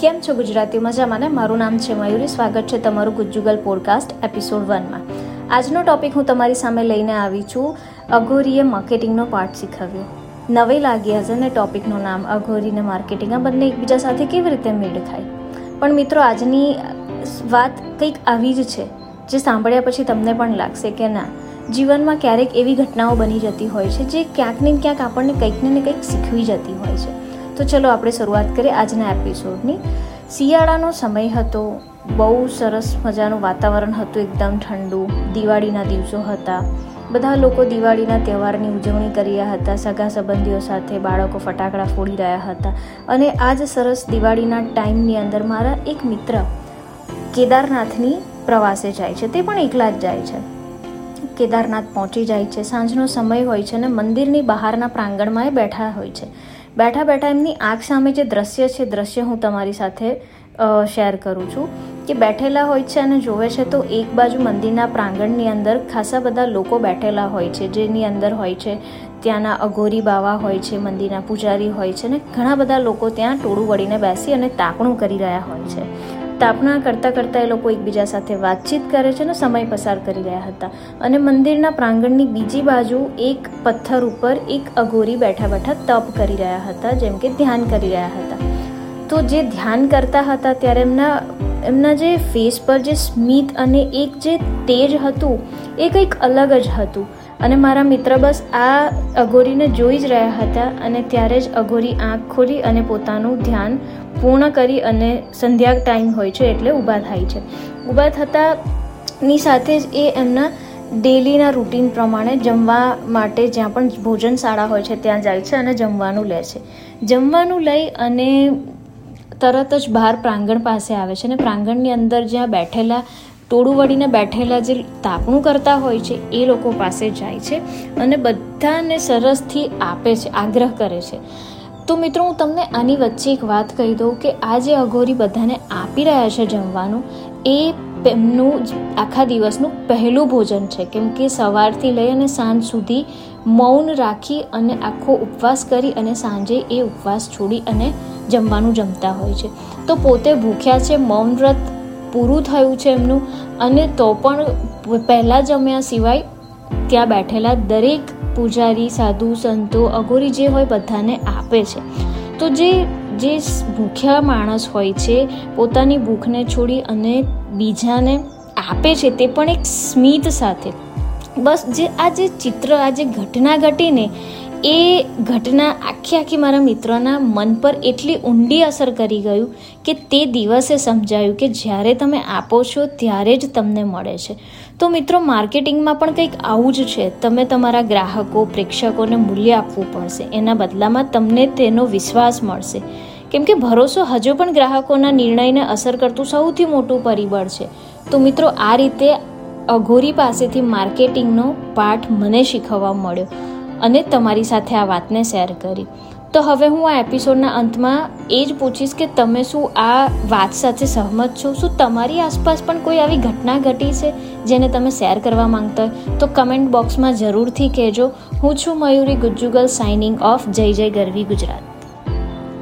કેમ છો ગુજરાતી મજામાં ને? મારું નામ છે મયુરી. સ્વાગત છે તમારું ગુજ્જુગલ પોડકાસ્ટ એપિસોડ વનમાં આજનો ટોપિક હું તમારી સામે લઈને આવી છું. અઘોરીએ માર્કેટિંગનો પાઠ શીખવ્યો. નવે લાગી હશે ને ટોપિકનું નામ અઘોરી ને માર્કેટિંગ આ બંને એકબીજા સાથે કેવી રીતે મેળ ખાય પણ મિત્રો, આજની વાત કંઈક આવી જ છે, જે સાંભળ્યા પછી તમને પણ લાગશે કે ના, જીવનમાં ક્યારેક એવી ઘટનાઓ બની જતી હોય છે, જે ક્યાંક ને ક્યાંક આપણને કંઈક ને કંઈક શીખવી જતી હોય છે. તો ચલો આપણે શરૂઆત કરીએ આજના એપિસોડની શિયાળાનો સમય હતો. બહુ સરસ મજાનું વાતાવરણ હતું, એકદમ ઠંડુ. દિવાળીના દિવસો હતા. બધા લોકો દિવાળીના તહેવારની ઉજવણી કરી રહ્યા હતા. સગા સંબંધીઓ સાથે બાળકો ફટાકડા ફોડી રહ્યા હતા. અને આ જ સરસ દિવાળીના ટાઈમની અંદર મારા એક મિત્ર કેદારનાથની પ્રવાસે જાય છે. તે પણ એકલા જ જાય છે. કેદારનાથ પહોંચી જાય છે. સાંજનો સમય હોય છે અને મંદિરની બહારના પ્રાંગણમાં એ બેઠા હોય છે. બેઠા બેઠા એમની આંખ સામે જે દ્રશ્ય છે, દ્રશ્ય હું તમારી સાથે શેર કરું છું કે બેઠેલા હોય છે અને જોવે છે તો એક બાજુ મંદિરના પ્રાંગણની અંદર ખાસા બધા લોકો બેઠેલા હોય છે, જેની અંદર હોય છે, ત્યાંના અઘોરી બાવા હોય છે, મંદિરના પૂજારી હોય છે અને ઘણા બધા લોકો ત્યાં ટોળું વળીને બેસી અને તાકણું કરી રહ્યા હોય છે. સ્થાપના કરતાં કરતાં એ લોકો એકબીજા સાથે વાતચીત કરે છે અને સમય પસાર કરી રહ્યા હતા. અને મંદિરના પ્રાંગણની બીજી બાજુ એક પથ્થર ઉપર એક અઘોરી બેઠા બેઠા તપ કરી રહ્યા હતા, જેમ કે ધ્યાન કરી રહ્યા હતા. તો જે ધ્યાન કરતા હતા ત્યારે એમના એમના જે ફેસ પર જે સ્મિત અને એક જે તેજ હતું, એ કંઈક અલગ જ હતું. અને મારા મિત્ર બસ આ અઘોરીને જોઈ જ રહ્યા હતા અને ત્યારે જ અઘોરી આંખ ખોલી અને પોતાનું ધ્યાન પૂર્ણ કરી અને સંધ્યા ટાઈમ હોય છે એટલે ઊભા થાય છે. ઊભા થતાની સાથે જ એ એમના ડેલીના રૂટીન પ્રમાણે જમવા માટે જ્યાં પણ ભોજનશાળા હોય છે ત્યાં જાય છે અને જમવાનું લે છે. જમવાનું લઈ અને તરત જ બહાર પ્રાંગણ પાસે આવે છે અને પ્રાંગણની અંદર જ્યાં બેઠેલા ટોળું વળીને બેઠેલા જે તાપણું કરતા હોય છે, એ લોકો પાસે જાય છે અને બધાને સરસથી આપે છે, આગ્રહ કરે છે. તો મિત્રો, હું તમને આની વચ્ચે એક વાત કહી દઉં કે આ જે અઘોરી બધાને આપી રહ્યા છે જમવાનું, એ એમનું આખા દિવસનું પહેલું ભોજન છે. કેમ કે સવારથી લઈ અને સાંજ સુધી મૌન રાખી અને આખો ઉપવાસ કરી અને સાંજે એ ઉપવાસ છોડી અને જમવાનું જમતા હોય છે. તો પોતે ભૂખ્યા છે, મૌન વ્રત પૂરું થયું છે એમનું, અને તો પણ પહેલાં જમ્યા સિવાય ત્યાં બેઠેલા દરેક પૂજારી, સાધુ, સંતો, અઘોરી જે હોય બધાને આપે છે. તો જે જે ભૂખ્યા માણસ હોય છે, પોતાની ભૂખને છોડી અને બીજાને આપે છે તે પણ એક સ્મિત સાથે. બસ જે આ જે ચિત્ર, આ જે ઘટના ઘટીને એ ઘટના આખી આખી મારા મિત્રોના મન પર એટલી ઊંડી અસર કરી ગયું કે તે દિવસે સમજાયું કે જ્યારે તમે આપો છો ત્યારે જ તમને મળે છે. તો મિત્રો, માર્કેટિંગમાં પણ કંઈક આવું જ છે. તમે તમારા ગ્રાહકો, પ્રેક્ષકોને મૂલ્ય આપવું પડશે. એના બદલામાં તમને તેનો વિશ્વાસ મળશે. કેમ કે ભરોસો હજુ પણ ગ્રાહકોના નિર્ણયને અસર કરતું સૌથી મોટું પરિબળ છે. તો મિત્રો, આ રીતે અઘોરી પાસેથી માર્કેટિંગનો પાઠ મને શીખવવા મળ્યો. અને તમારી સાથે આ વાતને શેર કરી. તો હવે હું આ એપિસોડના અંતમાં એ જ પૂછીશ કે તમે શું આ વાત સાથે સહમત છો? શું તમારી આસપાસ પણ કોઈ આવી ઘટના ઘટી છે જેને તમે શેર કરવા માંગતા હોય? તો કમેન્ટ બોક્સમાં જરૂરથી કહેજો. હું છું મયુરી ગુજ્જુગલ સાઇનિંગ ઓફ જય જય ગરવી ગુજરાત.